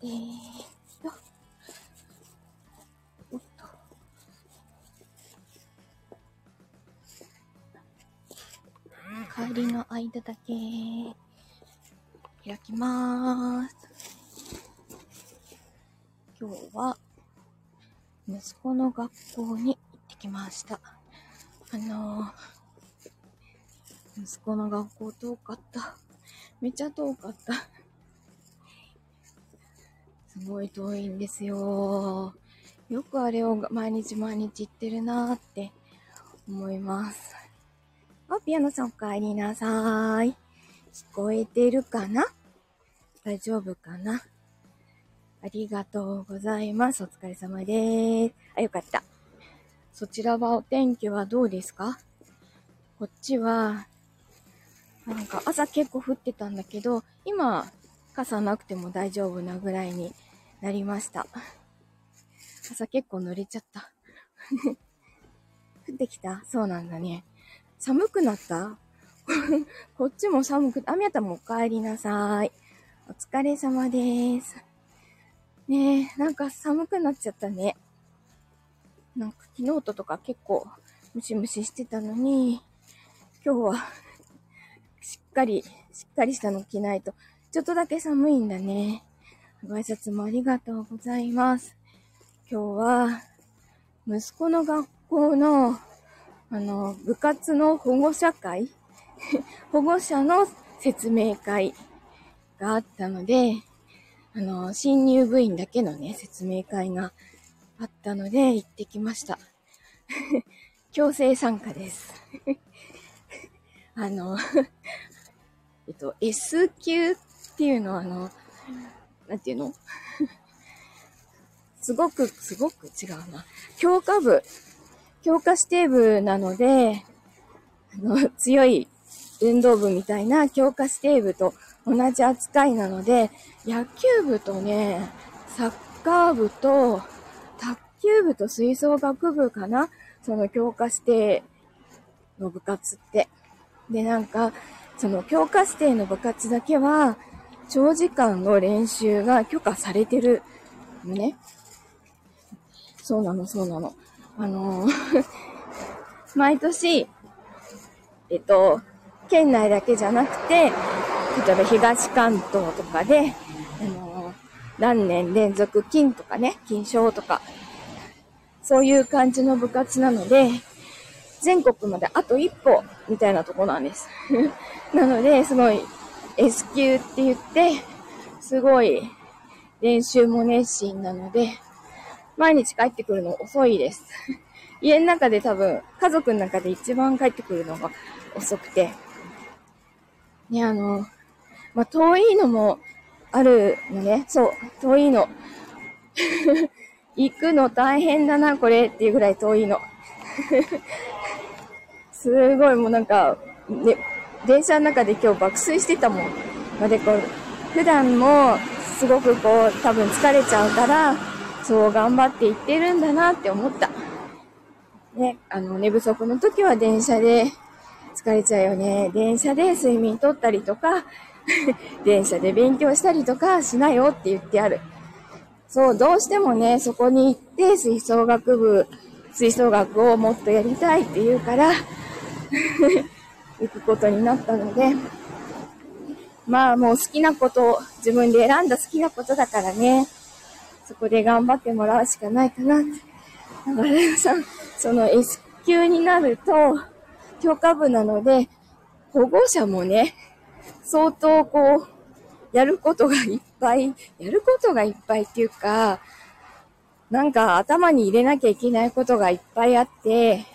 てよ。おっと。帰りの間だけ開きまーす。今日は息子の学校に行ってきました。あのー、息子の学校遠かった。めっちゃ遠かった。すごい遠いんですよ。よくあれを毎日毎日行ってるなーって思います。あ、ピアノさんお帰りなさい。聞こえてるかな？大丈夫かな？ありがとうございます。お疲れ様です。あ、よかった。そちらはお天気はどうですか？こっちは、なんか朝結構降ってたんだけど、今、傘なくても大丈夫なぐらいになりました。朝結構濡れちゃった。降ってきたそうなんだね。寒くなった？こっちも寒く、あみやたもお帰りなさい。お疲れ様です。ねえ、なんか寒くなっちゃったね。なんか昨日ととか結構ムシムシしてたのに、今日は しっかり、しっかりしたの着ないと、ちょっとだけ寒いんだね。ご挨拶もありがとうございます。今日は、息子の学校の、あの、部活の保護者会 保護者の説明会があったので、あの、新入部員だけのね、説明会があったので行ってきました。強制参加です。あの、えっと、S 級っていうのはあの、なんていうの？すごく、すごく違うな。教科部、教科指定部なので、あの、強い運動部みたいな教科指定部と同じ扱いなので、野球部とね、サッカー部と、卓球部と吹奏楽部かな？その教科指定の部活って。で、なんか、その教科指定の部活だけは、長時間の練習が許可されてるのね。そうなの、そうなの。あのー 毎年、えっと、県内だけじゃなくて、例えば東関東とかで、あのー何年連続金とかね、金賞とか、そういう感じの部活なので、全国まであと一歩みたいなとこなんです。なので、すごい S 級って言って、すごい練習も熱心なので、毎日帰ってくるの遅いです。家の中で多分、家族の中で一番帰ってくるのが遅くて。ね、あの、まあ、遠いのもあるのね。そう、遠いの。行くの大変だな、これっていうぐらい遠いの。すごいもうなんか、ね、電車の中で今日爆睡してたもん。でこう、普段もすごくこう、多分疲れちゃうから、そう頑張って行ってるんだなって思った。ね、あの、寝不足の時は電車で疲れちゃうよね。電車で睡眠取ったりとか、電車で勉強したりとかしなよって言ってある。そう、どうしてもね、そこに行って吹奏楽部、吹奏楽をもっとやりたいって言うから、行くことになったので、まあもう好きなことを、自分で選んだ好きなことだからね、そこで頑張ってもらうしかないかな。だからさ、その S 級になると、教科部なので、保護者もね、相当こう、やることがいっぱい、やることがいっぱいっていうか、なんか頭に入れなきゃいけないことがいっぱいあって、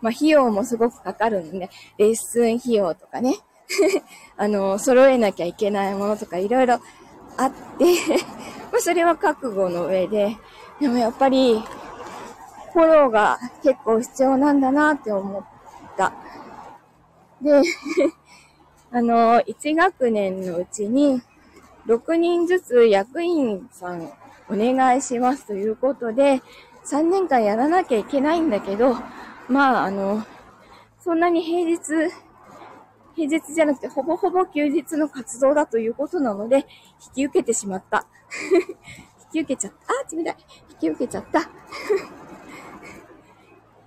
まあ費用もすごくかかるのね。レッスン費用とかね。あの、揃えなきゃいけないものとかいろいろあって、まあそれは覚悟の上で、でもやっぱり、フォローが結構必要なんだなって思った。で、あの、1学年のうちに、6人ずつ役員さんお願いしますということで、3年間やらなきゃいけないんだけど、まあ、あの、そんなに平日、平日じゃなくてほぼほぼ休日の活動だということなので、引き受けてしまった。引き受けちゃった。あ、冷たい。引き受けちゃった。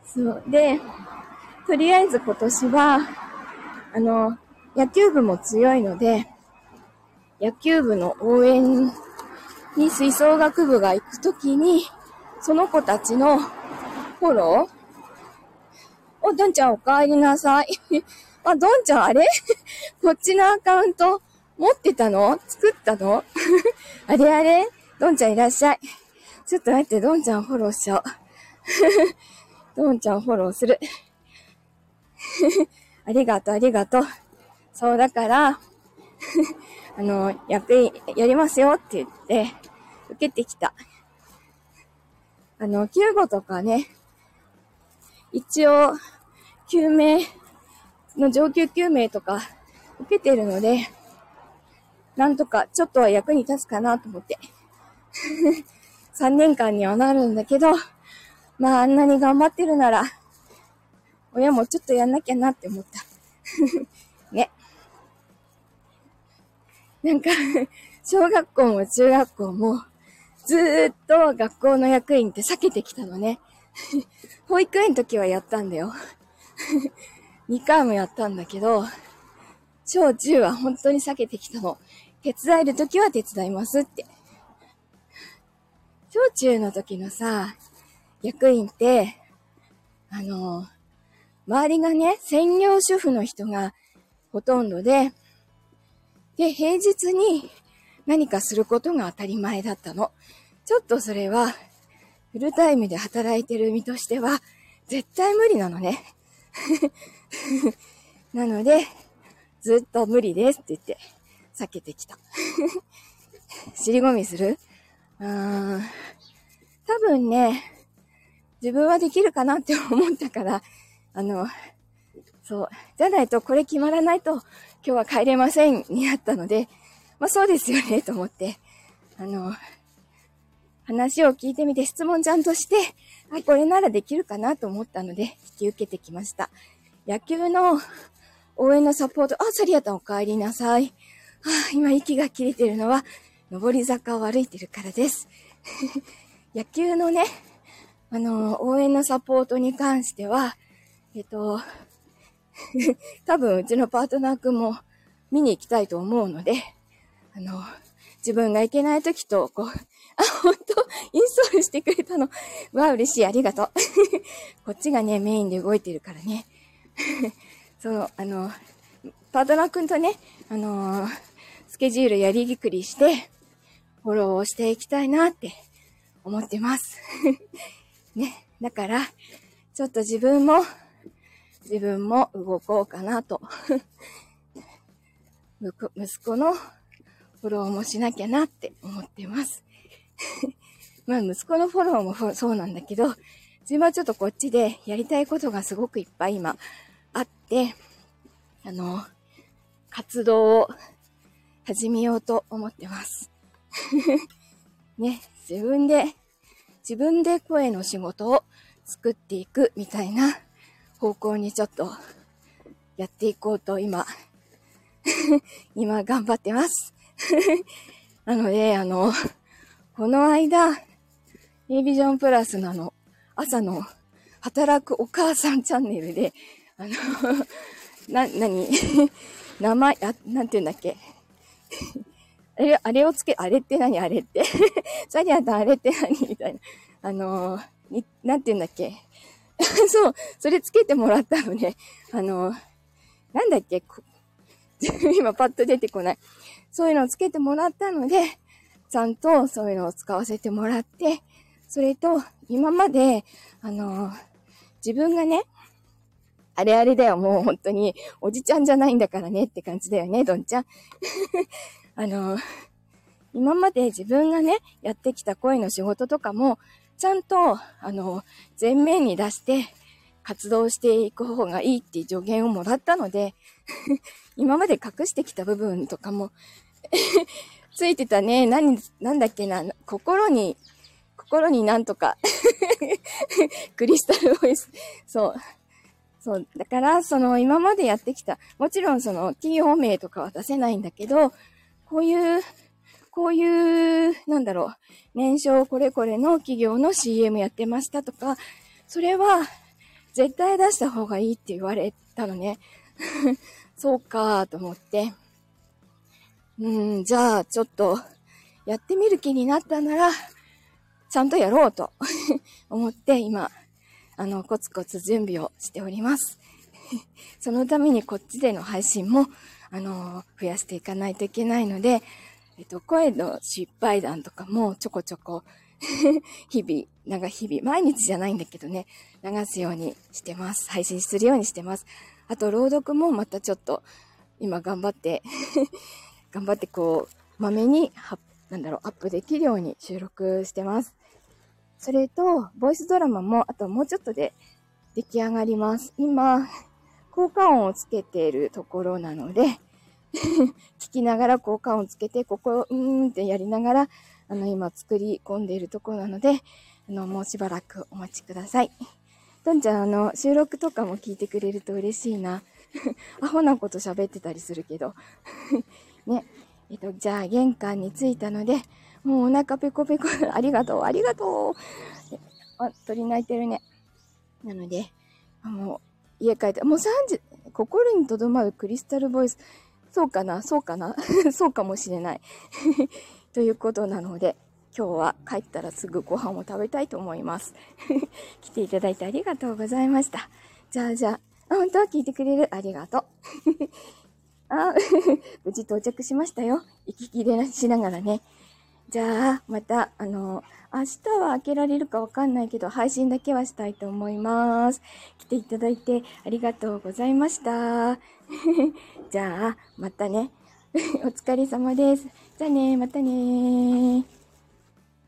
そう。で、とりあえず今年は、あの、野球部も強いので、野球部の応援に吹奏楽部が行くときに、その子たちのフォローお、どんちゃんお帰りなさい。あ、どんちゃんあれ？こっちのアカウント持ってたの？作ったの？あれあれ？どんちゃんいらっしゃい。ちょっと待って、どんちゃんフォローしちゃおう。どんちゃんフォローする。ありがとう、ありがとう。そう、だから、あの、役員やりますよって言って、受けてきた。あの、救護とかね、一応、救命の上級救命とか受けてるので、なんとかちょっとは役に立つかなと思って。3年間にはなるんだけど、まああんなに頑張ってるなら、親もちょっとやんなきゃなって思った。ね。なんか小学校も中学校も、ずーっと学校の役員って避けてきたのね。保育園の時はやったんだよ。2回もやったんだけど、小中は本当に避けてきたの。手伝える時は手伝いますって。小中の時のさ、役員って、あの、周りがね、専業主婦の人がほとんどで、で、平日に何かすることが当たり前だったの。ちょっとそれは、フルタイムで働いてる身としては、絶対無理なのね。なので、ずっと無理ですって言って、避けてきた。尻込みする？うーん。多分ね、自分はできるかなって思ったから、あの、そう。じゃないとこれ決まらないと今日は帰れませんになったので、まあそうですよねと思って、あの、話を聞いてみて質問ちゃんとして、あ、これならできるかなと思ったので引き受けてきました。野球の応援のサポート、あ、サリアタンお帰りなさい。はあ、今息が切れてるのは、上り坂を歩いてるからです。野球のね、あの、応援のサポートに関しては、えっと、多分うちのパートナーくんも見に行きたいと思うので、あの、自分が行けない時と、こう、あ、本当？インストールしてくれたの。わ、嬉しい。ありがとう。こっちがね、メインで動いてるからね。そう、あの、パートナーくんとね、あのスケジュールやりぎくりして、フォローをしていきたいなって思ってます。ね。だから、ちょっと自分も、自分も動こうかなと。息子のフォローもしなきゃなって思ってます。まあ、息子のフォローもそうなんだけど、自分はちょっとこっちでやりたいことがすごくいっぱい今あって、あの、活動を始めようと思ってます。ね、自分で自分で声の仕事を作っていくみたいな方向にちょっとやっていこうと今、今頑張ってます。なので、あの、この間、A ビジョンプラスのあの、朝の働くお母さんチャンネルで、あの、な、なに、名前、あ、なんて言うんだっけ？あれ、あれをつけ、あれって何？あれって。サリアとあれって何？みたいな。あのー、に、なんて言うんだっけ？そう、それつけてもらったのね。あのー、なんだっけ？今パッと出てこない。そういうのをつけてもらったので、ちゃんとそういうのを使わせてもらって、それと、今まで、あのー、自分がね、あれあれだよ、もう本当に、おじちゃんじゃないんだからねって感じだよね、どんちゃん。あの、今まで自分がね、やってきた声の仕事とかも、ちゃんと、あの、前面に出して活動していく方がいいっていう助言をもらったので、今まで隠してきた部分とかも ついてたね。何、なんだっけな、心に、心になんとか クリスタルボイス、そう。そう、だから、その、今までやってきた、もちろんその、企業名とかは出せないんだけど、こういう、こういう、なんだろう、年商これこれの企業の CM やってましたとか、それは、絶対出した方がいいって言われたのね。そうかと思って。うん、じゃあ、ちょっと、やってみる気になったなら、ちゃんとやろうと 思って、今、あの、コツコツ準備をしております。そのためにこっちでの配信も、あの、増やしていかないといけないので、えっと、声の失敗談とかもちょこちょこ 日々、なんか日々、毎日じゃないんだけどね、流すようにしてます。配信するようにしてます。あと、朗読もまたちょっと、今頑張って頑張ってこう、まめに、なんだろう、アップできるように収録してます。それと、ボイスドラマも、あともうちょっとで出来上がります。今、効果音をつけているところなので 聞きながら効果音つけて、ここを、うーんってやりながら、あの、今作り込んでいるところなので、あの、もうしばらくお待ちください。どんちゃん、あの、収録とかも聞いてくれると嬉しいな。アホなこと喋ってたりするけど。ね。えっと、じゃあ、玄関に着いたので、もうお腹ペコペコ、ありがとう、ありがとう。あ、鳥鳴いてるね。なので、もう、家帰って、もう3時、心に留まるクリスタルボイス。そうかなそうかな そうかもしれない ということなので、今日は帰ったらすぐご飯を食べたいと思います来ていただいてありがとうございました。じゃあじゃあ、本当は聞いてくれる？ありがとう。あ、無事到着しましたよ。行き来でしながらね。じゃあ、また、あの、明日は開けられるかわかんないけど、配信だけはしたいと思います。来ていただいてありがとうございました。じゃあ、またね。お疲れ様です。じゃあね、またね